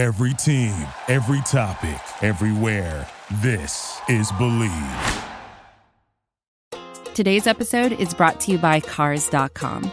Every team, every topic, everywhere. This is Believe. Today's episode is brought to you by Cars.com.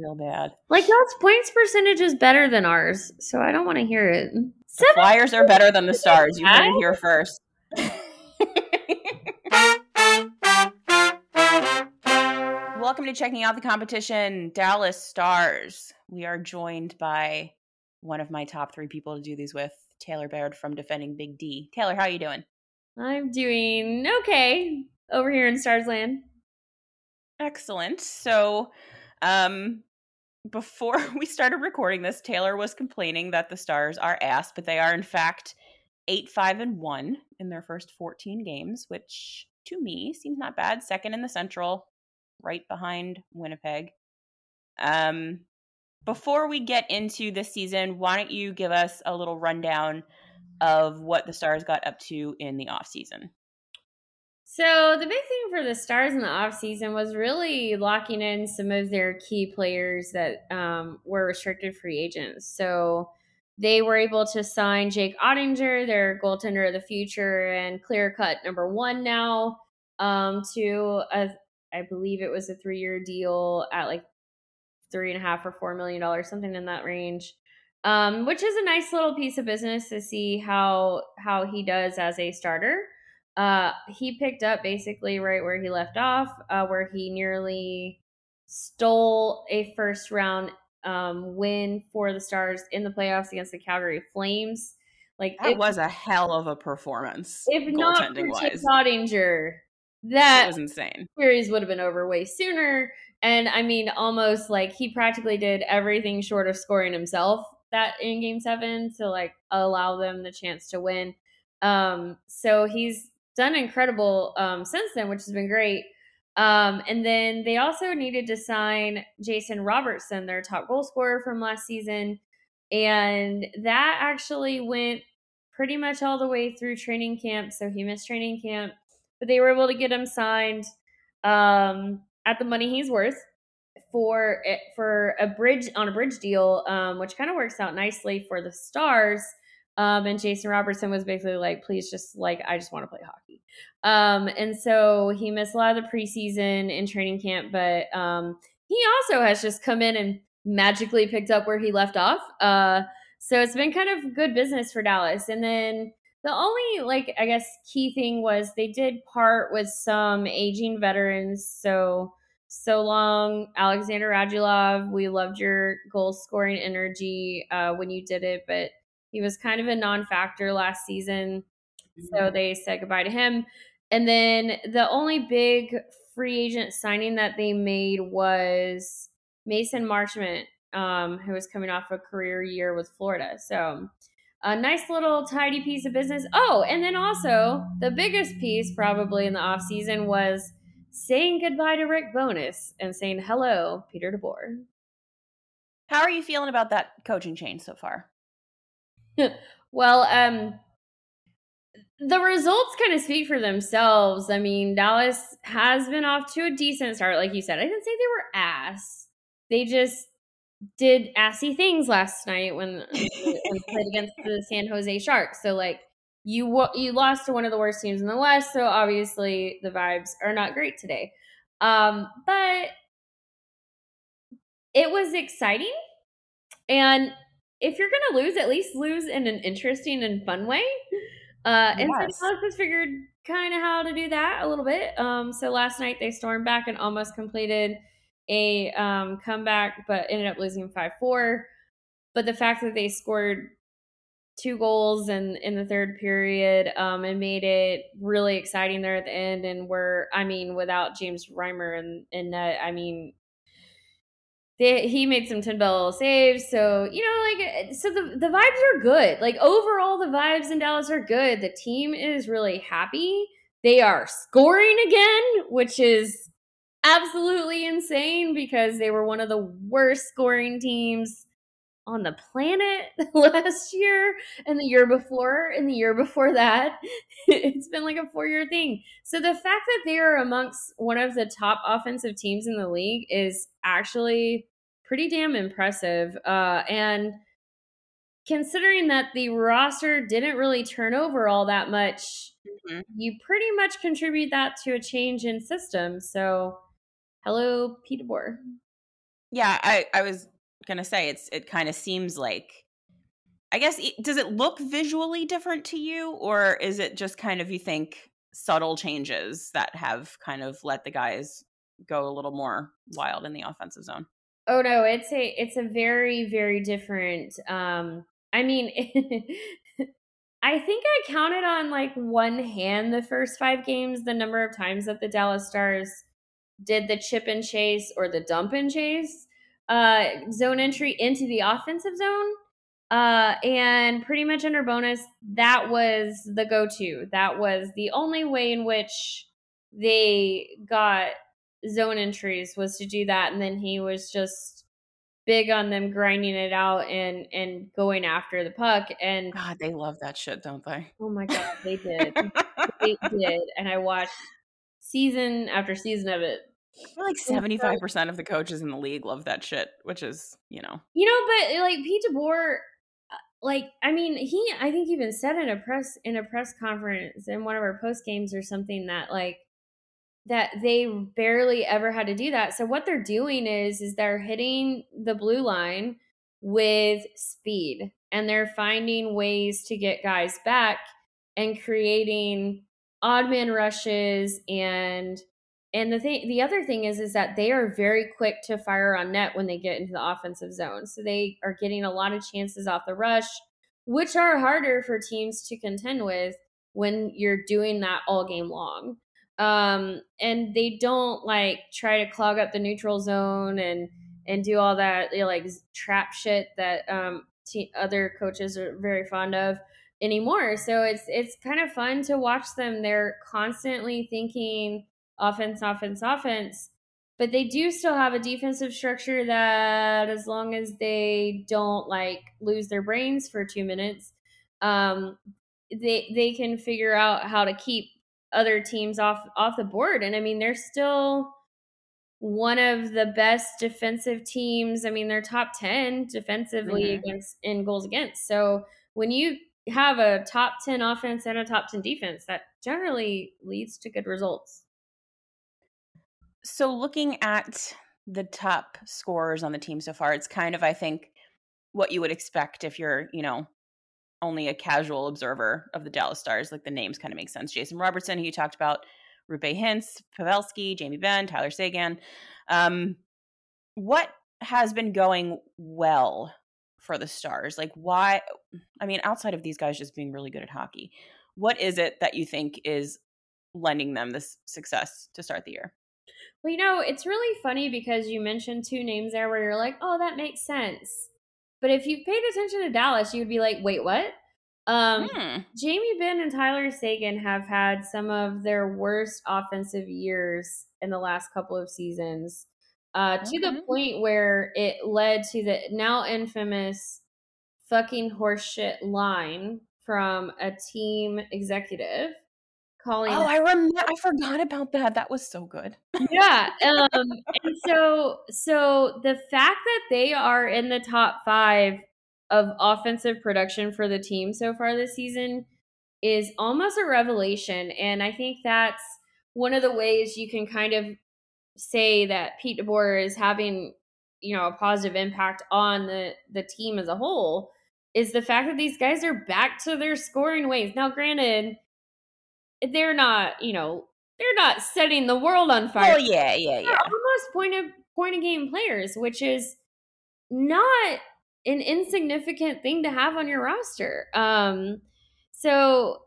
Real bad. Like y'all's points percentage is better than ours, so I don't want to hear it. The Flyers are better than the Stars. You heard it here first. Welcome to checking out the competition, Dallas Stars. We are joined by one of my top three people to do these with, Taylor Baird from Defending Big D. Taylor, how are you doing? I'm doing okay over here in Starsland. Excellent. So, um, before we started recording this, Taylor was complaining that the Stars are ass, but they are in fact eight, five, and one in their first 14 games, which to me seems not bad. Second in the Central, right behind Winnipeg. Um, before we get into this season, why don't you give us a little rundown of what the Stars got up to in the off season? So the big thing for the Stars in the offseason was really locking in some of their key players that um, were restricted free agents. So they were able to sign Jake Oettinger, their goaltender of the future, and clear cut number one now um, to a, I believe it was a three year deal at like three and a half or four million dollars, something in that range. Um, which is a nice little piece of business to see how how he does as a starter. Uh, he picked up basically right where he left off, uh, where he nearly stole a first round um, win for the Stars in the playoffs against the Calgary Flames. Like That if, was a hell of a performance, if not for That that was insane. series would have been over way sooner. And I mean, almost like he practically did everything short of scoring himself that in game seven to like allow them the chance to win. Um, so he's done incredible um, since then, which has been great. Um, and then they also needed to sign Jason Robertson, their top goal scorer from last season. And that actually went pretty much all the way through training camp. So he missed training camp, but they were able to get him signed um, at the money he's worth for for a bridge on a bridge deal, um, which kind of works out nicely for the Stars. Um, and Jason Robertson was basically like, please just like, I just want to play hockey. Um, and so he missed a lot of the preseason in training camp, but um, he also has just come in and magically picked up where he left off. Uh, so it's been kind of good business for Dallas. And then the only, like, I guess, key thing was they did part with some aging veterans. So, so long, Alexander Radulov. We loved your goal scoring energy uh, when you did it, but he was kind of a non factor last season. So they said goodbye to him. And then the only big free agent signing that they made was Mason Marchment, um, who was coming off a career year with Florida. So a nice little tidy piece of business. Oh, and then also the biggest piece probably in the offseason was saying goodbye to Rick Bowness and saying hello, Peter DeBoer. How are you feeling about that coaching change so far? well, um, the results kind of speak for themselves. I mean, Dallas has been off to a decent start, like you said. I didn't say they were ass. They just did assy things last night when, when they played against the San Jose Sharks. So, like, you you lost to one of the worst teams in the West, so obviously the vibes are not great today. Um, but it was exciting, and if you're gonna lose, at least lose in an interesting and fun way. Uh, and Yes. so Dallas has figured kind of how to do that a little bit. Um, so last night they stormed back and almost completed a um, comeback, but ended up losing five four. But the fact that they scored two goals in in the third period um, and made it really exciting there at the end, and were I mean without James Reimer and and I mean they, he made some 10 bell saves. So, you know, like, so the, the vibes are good. Like, overall, the vibes in Dallas are good. The team is really happy. They are scoring again, which is absolutely insane because they were one of the worst scoring teams on the planet last year and the year before and the year before that. it's been like a four year thing. So the fact that they are amongst one of the top offensive teams in the league is actually pretty damn impressive. Uh, and considering that the roster didn't really turn over all that much, mm-hmm. you pretty much contribute that to a change in system. So, hello, Pete DeBoer. Yeah, I, I was gonna say it's it kind of seems like I guess does it look visually different to you or is it just kind of you think subtle changes that have kind of let the guys go a little more wild in the offensive zone? Oh no, it's a it's a very very different um I mean I think I counted on like one hand the first 5 games the number of times that the Dallas Stars did the chip and chase or the dump and chase uh, zone entry into the offensive zone. Uh, and pretty much under Bowness, that was the go to. That was the only way in which they got zone entries was to do that. And then he was just big on them grinding it out and and going after the puck and god they love that shit don't they oh my god they did they did and i watched season after season of it like seventy five percent of the coaches in the league love that shit, which is you know, you know, but like Pete DeBoer, uh, like I mean, he I think even said in a press in a press conference in one of our post games or something that like that they barely ever had to do that. So what they're doing is is they're hitting the blue line with speed and they're finding ways to get guys back and creating odd man rushes and and the thing, the other thing is, is that they are very quick to fire on net when they get into the offensive zone. So they are getting a lot of chances off the rush, which are harder for teams to contend with when you're doing that all game long. Um, and they don't like try to clog up the neutral zone and and do all that you know, like trap shit that um, other coaches are very fond of anymore. So it's it's kind of fun to watch them. They're constantly thinking offense, offense, offense. But they do still have a defensive structure that, as long as they don't like lose their brains for two minutes, um, they they can figure out how to keep other teams off off the board. And I mean, they're still one of the best defensive teams. I mean, they're top ten defensively mm-hmm. against in goals against. So when you have a top 10 offense and a top 10 defense that generally leads to good results so looking at the top scorers on the team so far, it's kind of I think what you would expect if you're, you know, only a casual observer of the Dallas Stars. Like the names kind of make sense. Jason Robertson, who you talked about, Roope Hintz, Pavelski, Jamie Benn, Tyler Seguin. Um, what has been going well for the Stars? Like, why? I mean, outside of these guys just being really good at hockey, what is it that you think is lending them this success to start the year? Well, you know, it's really funny because you mentioned two names there where you're like, oh, that makes sense. But if you've paid attention to Dallas, you would be like, wait, what? Um, hmm. Jamie Benn and Tyler Seguin have had some of their worst offensive years in the last couple of seasons, uh, okay. to the point where it led to the now infamous fucking horseshit line from a team executive calling. Oh, I remember. I forgot about that. That was so good. yeah. Um, and so, so the fact that they are in the top five of offensive production for the team so far this season is almost a revelation, and I think that's one of the ways you can kind of say that Pete DeBoer is having, you know, a positive impact on the the team as a whole is the fact that these guys are back to their scoring ways. Now, granted, they're not, you know, they're not setting the world on fire. Oh yeah, yeah, yeah. They're almost point of point of game players, which is not an insignificant thing to have on your roster. Um, so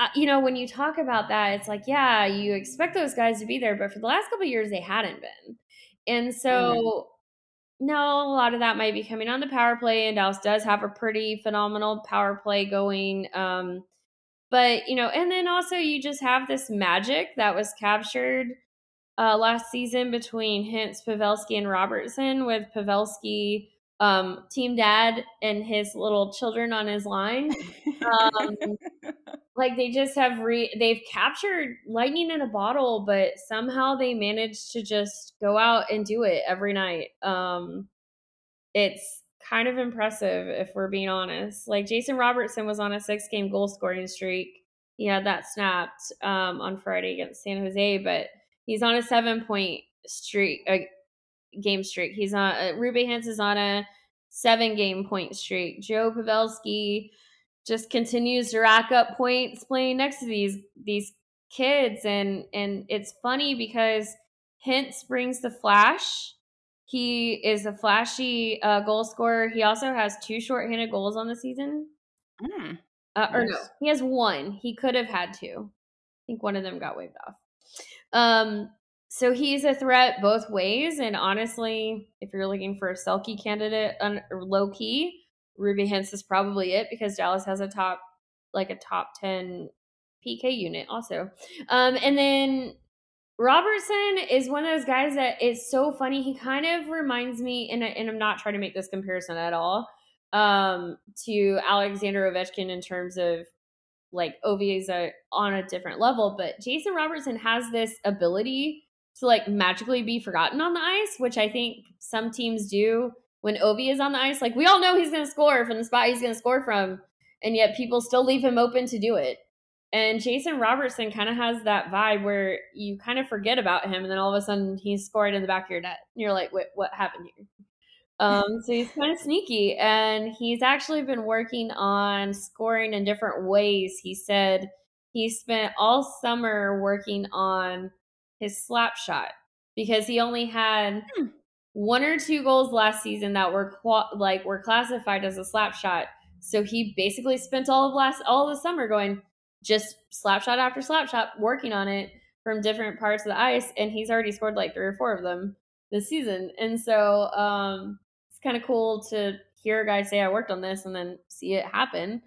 uh, you know, when you talk about that, it's like, yeah, you expect those guys to be there, but for the last couple years, they hadn't been. And so, mm-hmm. no, a lot of that might be coming on the power play, and Dallas does have a pretty phenomenal power play going. Um, but you know, and then also you just have this magic that was captured uh, last season between Hintz, Pavelski, and Robertson, with Pavelski um, team dad and his little children on his line. Um, like they just have re they've captured lightning in a bottle, but somehow they managed to just go out and do it every night. Um, it's kind of impressive if we're being honest. Like Jason Robertson was on a six game goal scoring streak. He had that snapped um, on Friday against San Jose, but he's on a seven point streak, a game streak. He's on uh, Roope Hintz is on a seven game point streak. Joe Pavelski just continues to rack up points playing next to these these kids, and and it's funny because Hintz brings the flash. He is a flashy uh, goal scorer. He also has two shorthanded goals on the season. Mm, uh, or nice. no, he has one. He could have had two. I think one of them got waved off. Um, so he's a threat both ways. And honestly, if you're looking for a Selke candidate, un- low key, Roope Hintz is probably it because Dallas has a top, like a top 10 PK unit also. Um, and then Robertson is one of those guys that is so funny. He kind of reminds me, and, and I'm not trying to make this comparison at all, um, to Alexander Ovechkin in terms of like Ovi is a, on a different level, but Jason Robertson has this ability to like magically be forgotten on the ice, which I think some teams do when Ovi is on the ice. Like we all know he's going to score from the spot he's going to score from, and yet people still leave him open to do it. And Jason Robertson kind of has that vibe where you kind of forget about him, and then all of a sudden he's scored in the back of your net. And you're like, wait, what happened here? Um, so he's kind of sneaky, and he's actually been working on scoring in different ways. He said he spent all summer working on his slap shot because he only had hmm. one or two goals last season that were like were classified as a slap shot. So he basically spent all of last all of the summer going just slap shot after slap shot, working on it from different parts of the ice, and he's already scored like three or four of them this season. And so um, it's kind of cool to hear a guy say I worked on this and then see it happen.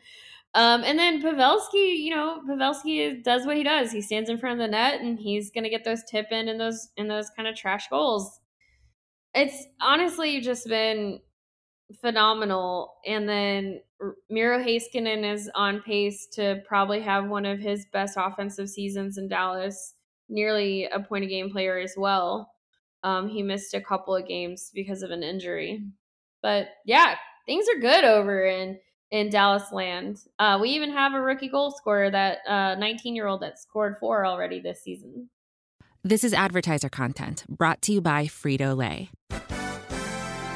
Um, and then Pavelski, you know, Pavelski does what he does. He stands in front of the net and he's gonna get those tip in and those in those kind of trash goals. It's honestly just been phenomenal. And then Miro Heiskanen is on pace to probably have one of his best offensive seasons in Dallas, nearly a point a game player as well. Um, he missed a couple of games because of an injury. But yeah, things are good over in in Dallas land. Uh, we even have a rookie goal scorer, that 19 uh, year old that scored four already this season. This is advertiser content brought to you by Frito Lay.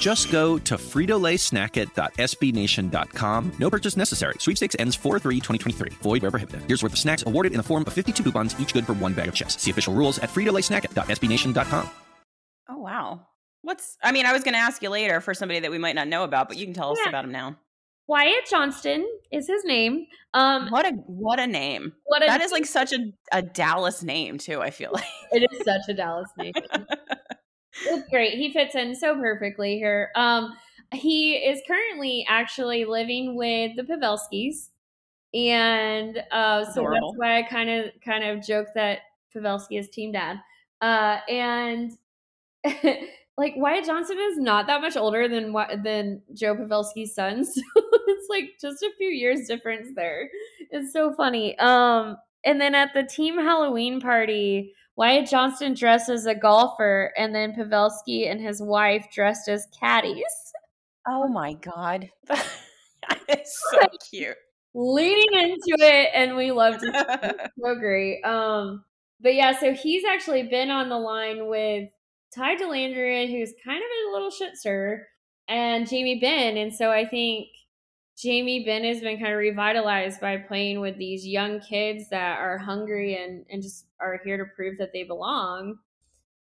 Just go to fritolaysnackit.sbnation.com. No purchase necessary. Sweepstakes ends 4-3-2023. Void where prohibited. Here's worth of snacks awarded in the form of 52 coupons, each good for one bag of chips. See official rules at fritolaysnackit.sbnation.com. Oh, wow. What's, I mean, I was going to ask you later for somebody that we might not know about, but you can tell us about him now. Wyatt Johnston is his name. Um, what a what a name! What a that is like such a, a Dallas name too. I feel like it is such a Dallas name. it's great. He fits in so perfectly here. Um, he is currently actually living with the Pavelskis, and uh, so Adorable. that's why I kind of kind of joke that Pavelski is team dad. Uh, and like Wyatt Johnston is not that much older than than Joe Pavelski's son, so it's like just a few years difference there. it's so funny. Um, and then at the team Halloween party, Wyatt Johnston dressed as a golfer, and then Pavelski and his wife dressed as caddies. Oh my god, it's so cute. Leading into it, and we loved it. So great. Um, but yeah, so he's actually been on the line with Ty Dellandrea, who's kind of a little shit and Jamie Benn. And so I think Jamie Benn has been kind of revitalized by playing with these young kids that are hungry and, and just are here to prove that they belong.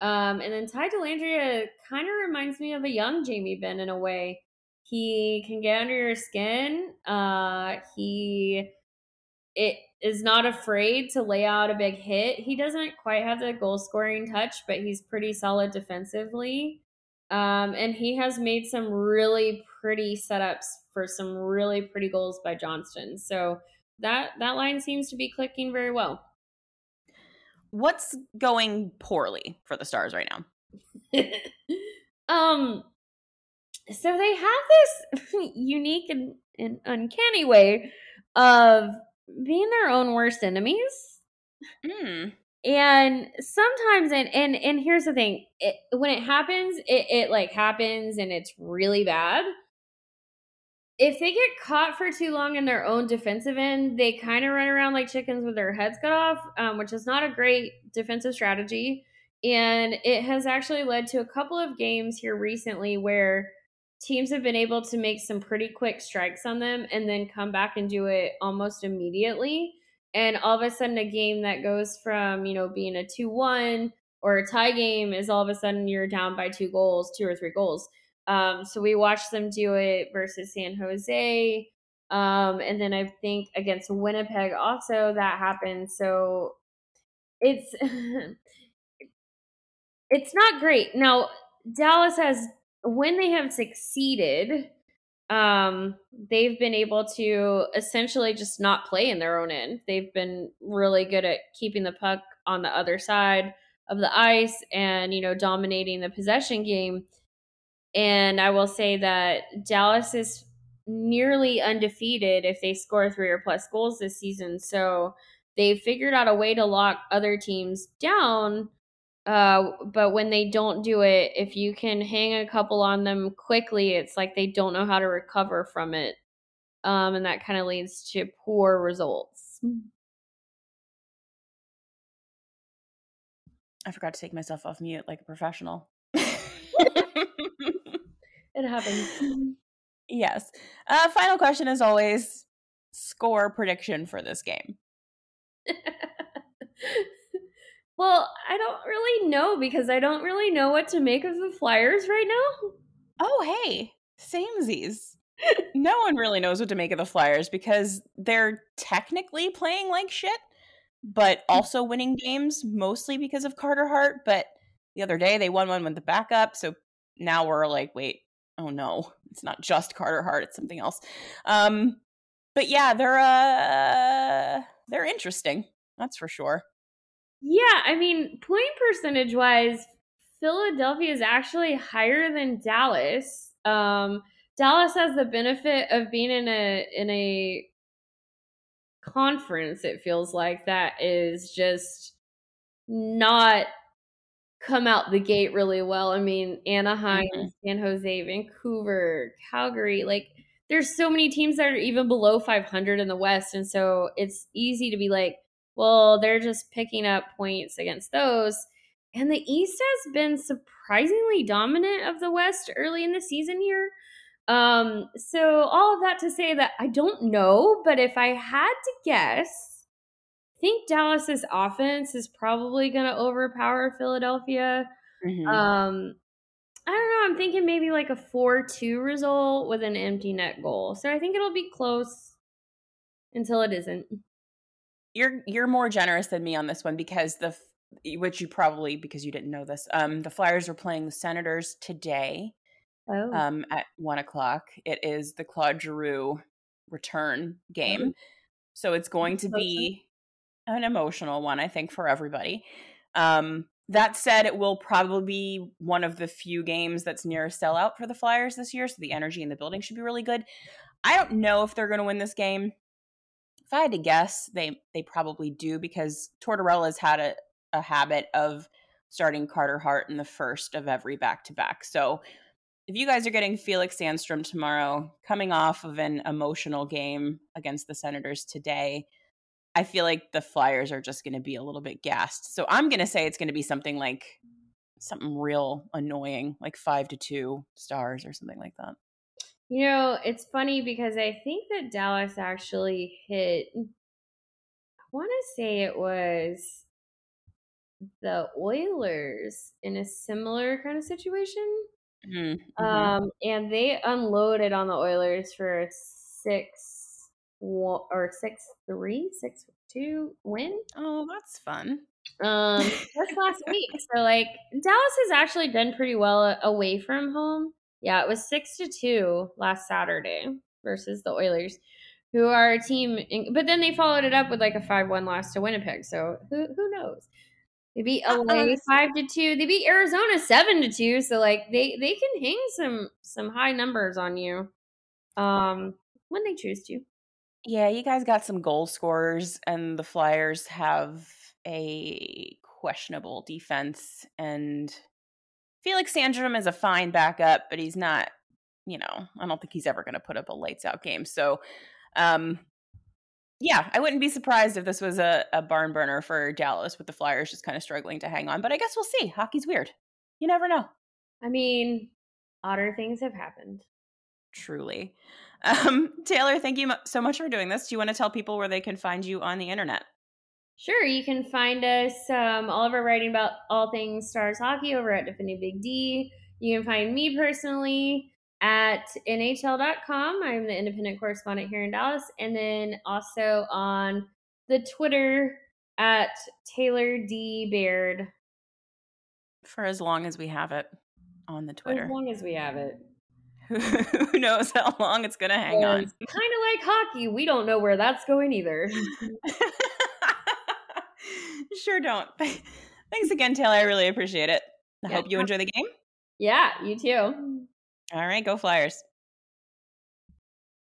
Um, and then Ty Dellandrea kind of reminds me of a young Jamie Benn in a way. He can get under your skin. Uh, he it is not afraid to lay out a big hit. He doesn't quite have the goal scoring touch, but he's pretty solid defensively. Um, and he has made some really pretty setups for some really pretty goals by Johnston. So that that line seems to be clicking very well. What's going poorly for the Stars right now? um so they have this unique and, and uncanny way of being their own worst enemies. Mm. And sometimes, and and and here's the thing: it, when it happens, it it like happens, and it's really bad. If they get caught for too long in their own defensive end, they kind of run around like chickens with their heads cut off, um, which is not a great defensive strategy. And it has actually led to a couple of games here recently where teams have been able to make some pretty quick strikes on them and then come back and do it almost immediately. And all of a sudden, a game that goes from, you know, being a 2 1 or a tie game is all of a sudden you're down by two goals, two or three goals. Um, so we watched them do it versus San Jose. Um, and then I think against Winnipeg also that happened. So it's it's not great. Now Dallas has when they have succeeded, um, they've been able to essentially just not play in their own end. They've been really good at keeping the puck on the other side of the ice and, you know, dominating the possession game. And I will say that Dallas is nearly undefeated if they score three or plus goals this season. So they've figured out a way to lock other teams down uh, but when they don't do it, if you can hang a couple on them quickly, it's like they don't know how to recover from it. Um, and that kind of leads to poor results. I forgot to take myself off mute like a professional. it happens. yes. Uh, final question, as always score prediction for this game. Well, I don't really know because I don't really know what to make of the Flyers right now. Oh, hey, samesies. no one really knows what to make of the Flyers because they're technically playing like shit, but hmm. also winning games mostly because of Carter Hart. But the other day they won one with the backup, so now we're like, wait, oh no, it's not just Carter Hart, it's something else. Um, but yeah, they're uh, they're interesting. That's for sure. Yeah, I mean, point percentage wise, Philadelphia is actually higher than Dallas. Um, Dallas has the benefit of being in a in a conference. It feels like that is just not come out the gate really well. I mean, Anaheim, mm-hmm. San Jose, Vancouver, Calgary, like there's so many teams that are even below 500 in the West, and so it's easy to be like, well, they're just picking up points against those. And the East has been surprisingly dominant of the West early in the season here. Um, so all of that to say that I don't know, but if I had to guess, I think Dallas's offense is probably going to overpower Philadelphia. Mm-hmm. Um, I don't know. I'm thinking maybe like a 4 2 result with an empty net goal. So I think it'll be close until it isn't you're you're more generous than me on this one because the which you probably because you didn't know this. Um, the Flyers are playing the Senators today. Oh. Um, at one o'clock. It is the Claude Giroux return game, mm-hmm. so it's going to be an emotional one, I think, for everybody. Um, that said, it will probably be one of the few games that's near a sellout for the Flyers this year, so the energy in the building should be really good. I don't know if they're going to win this game if I had to guess, they they probably do because Tortorella's had a, a habit of starting Carter Hart in the first of every back to back. So if you guys are getting Felix Sandstrom tomorrow, coming off of an emotional game against the Senators today, I feel like the Flyers are just going to be a little bit gassed. So I'm going to say it's going to be something like something real annoying, like five to two stars or something like that. You know, it's funny because I think that Dallas actually hit, I want to say it was the Oilers in a similar kind of situation. Mm-hmm. Um, and they unloaded on the Oilers for a six one, or six three, six two win. Oh, that's fun. Um, just last week. So like Dallas has actually done pretty well away from home. Yeah, it was six to two last Saturday versus the Oilers, who are a team. In, but then they followed it up with like a five-one loss to Winnipeg. So who who knows? They beat LA five to two. They beat Arizona seven to two. So like they they can hang some some high numbers on you, um, when they choose to. Yeah, you guys got some goal scorers, and the Flyers have a questionable defense. And Felix Sandstrom is a fine backup, but he's not. You know, I don't think he's ever going to put up a lights out game. So, um, yeah, I wouldn't be surprised if this was a, a barn burner for Dallas with the Flyers just kind of struggling to hang on. But I guess we'll see. Hockey's weird. You never know. I mean, odder things have happened. Truly. Um, Taylor, thank you so much for doing this. Do you want to tell people where they can find you on the internet? Sure, you can find us um, all of our writing about all things Stars hockey over at Defending Big D. You can find me personally at NHL.com. I'm the independent correspondent here in Dallas. And then also on the Twitter at Taylor D. Baird. For as long as we have it on the Twitter. As long as we have it. Who knows how long it's going to hang on? Kind of like hockey. We don't know where that's going either. sure don't. Thanks again, Taylor. I really appreciate it. I yeah. hope you enjoy the game. Yeah, you too. All right, go Flyers.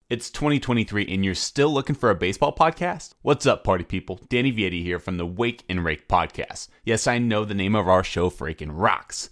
It's 2023 and you're still looking for a baseball podcast? What's up, party people? Danny Vietti here from the Wake and Rake podcast. Yes, I know the name of our show freaking rocks.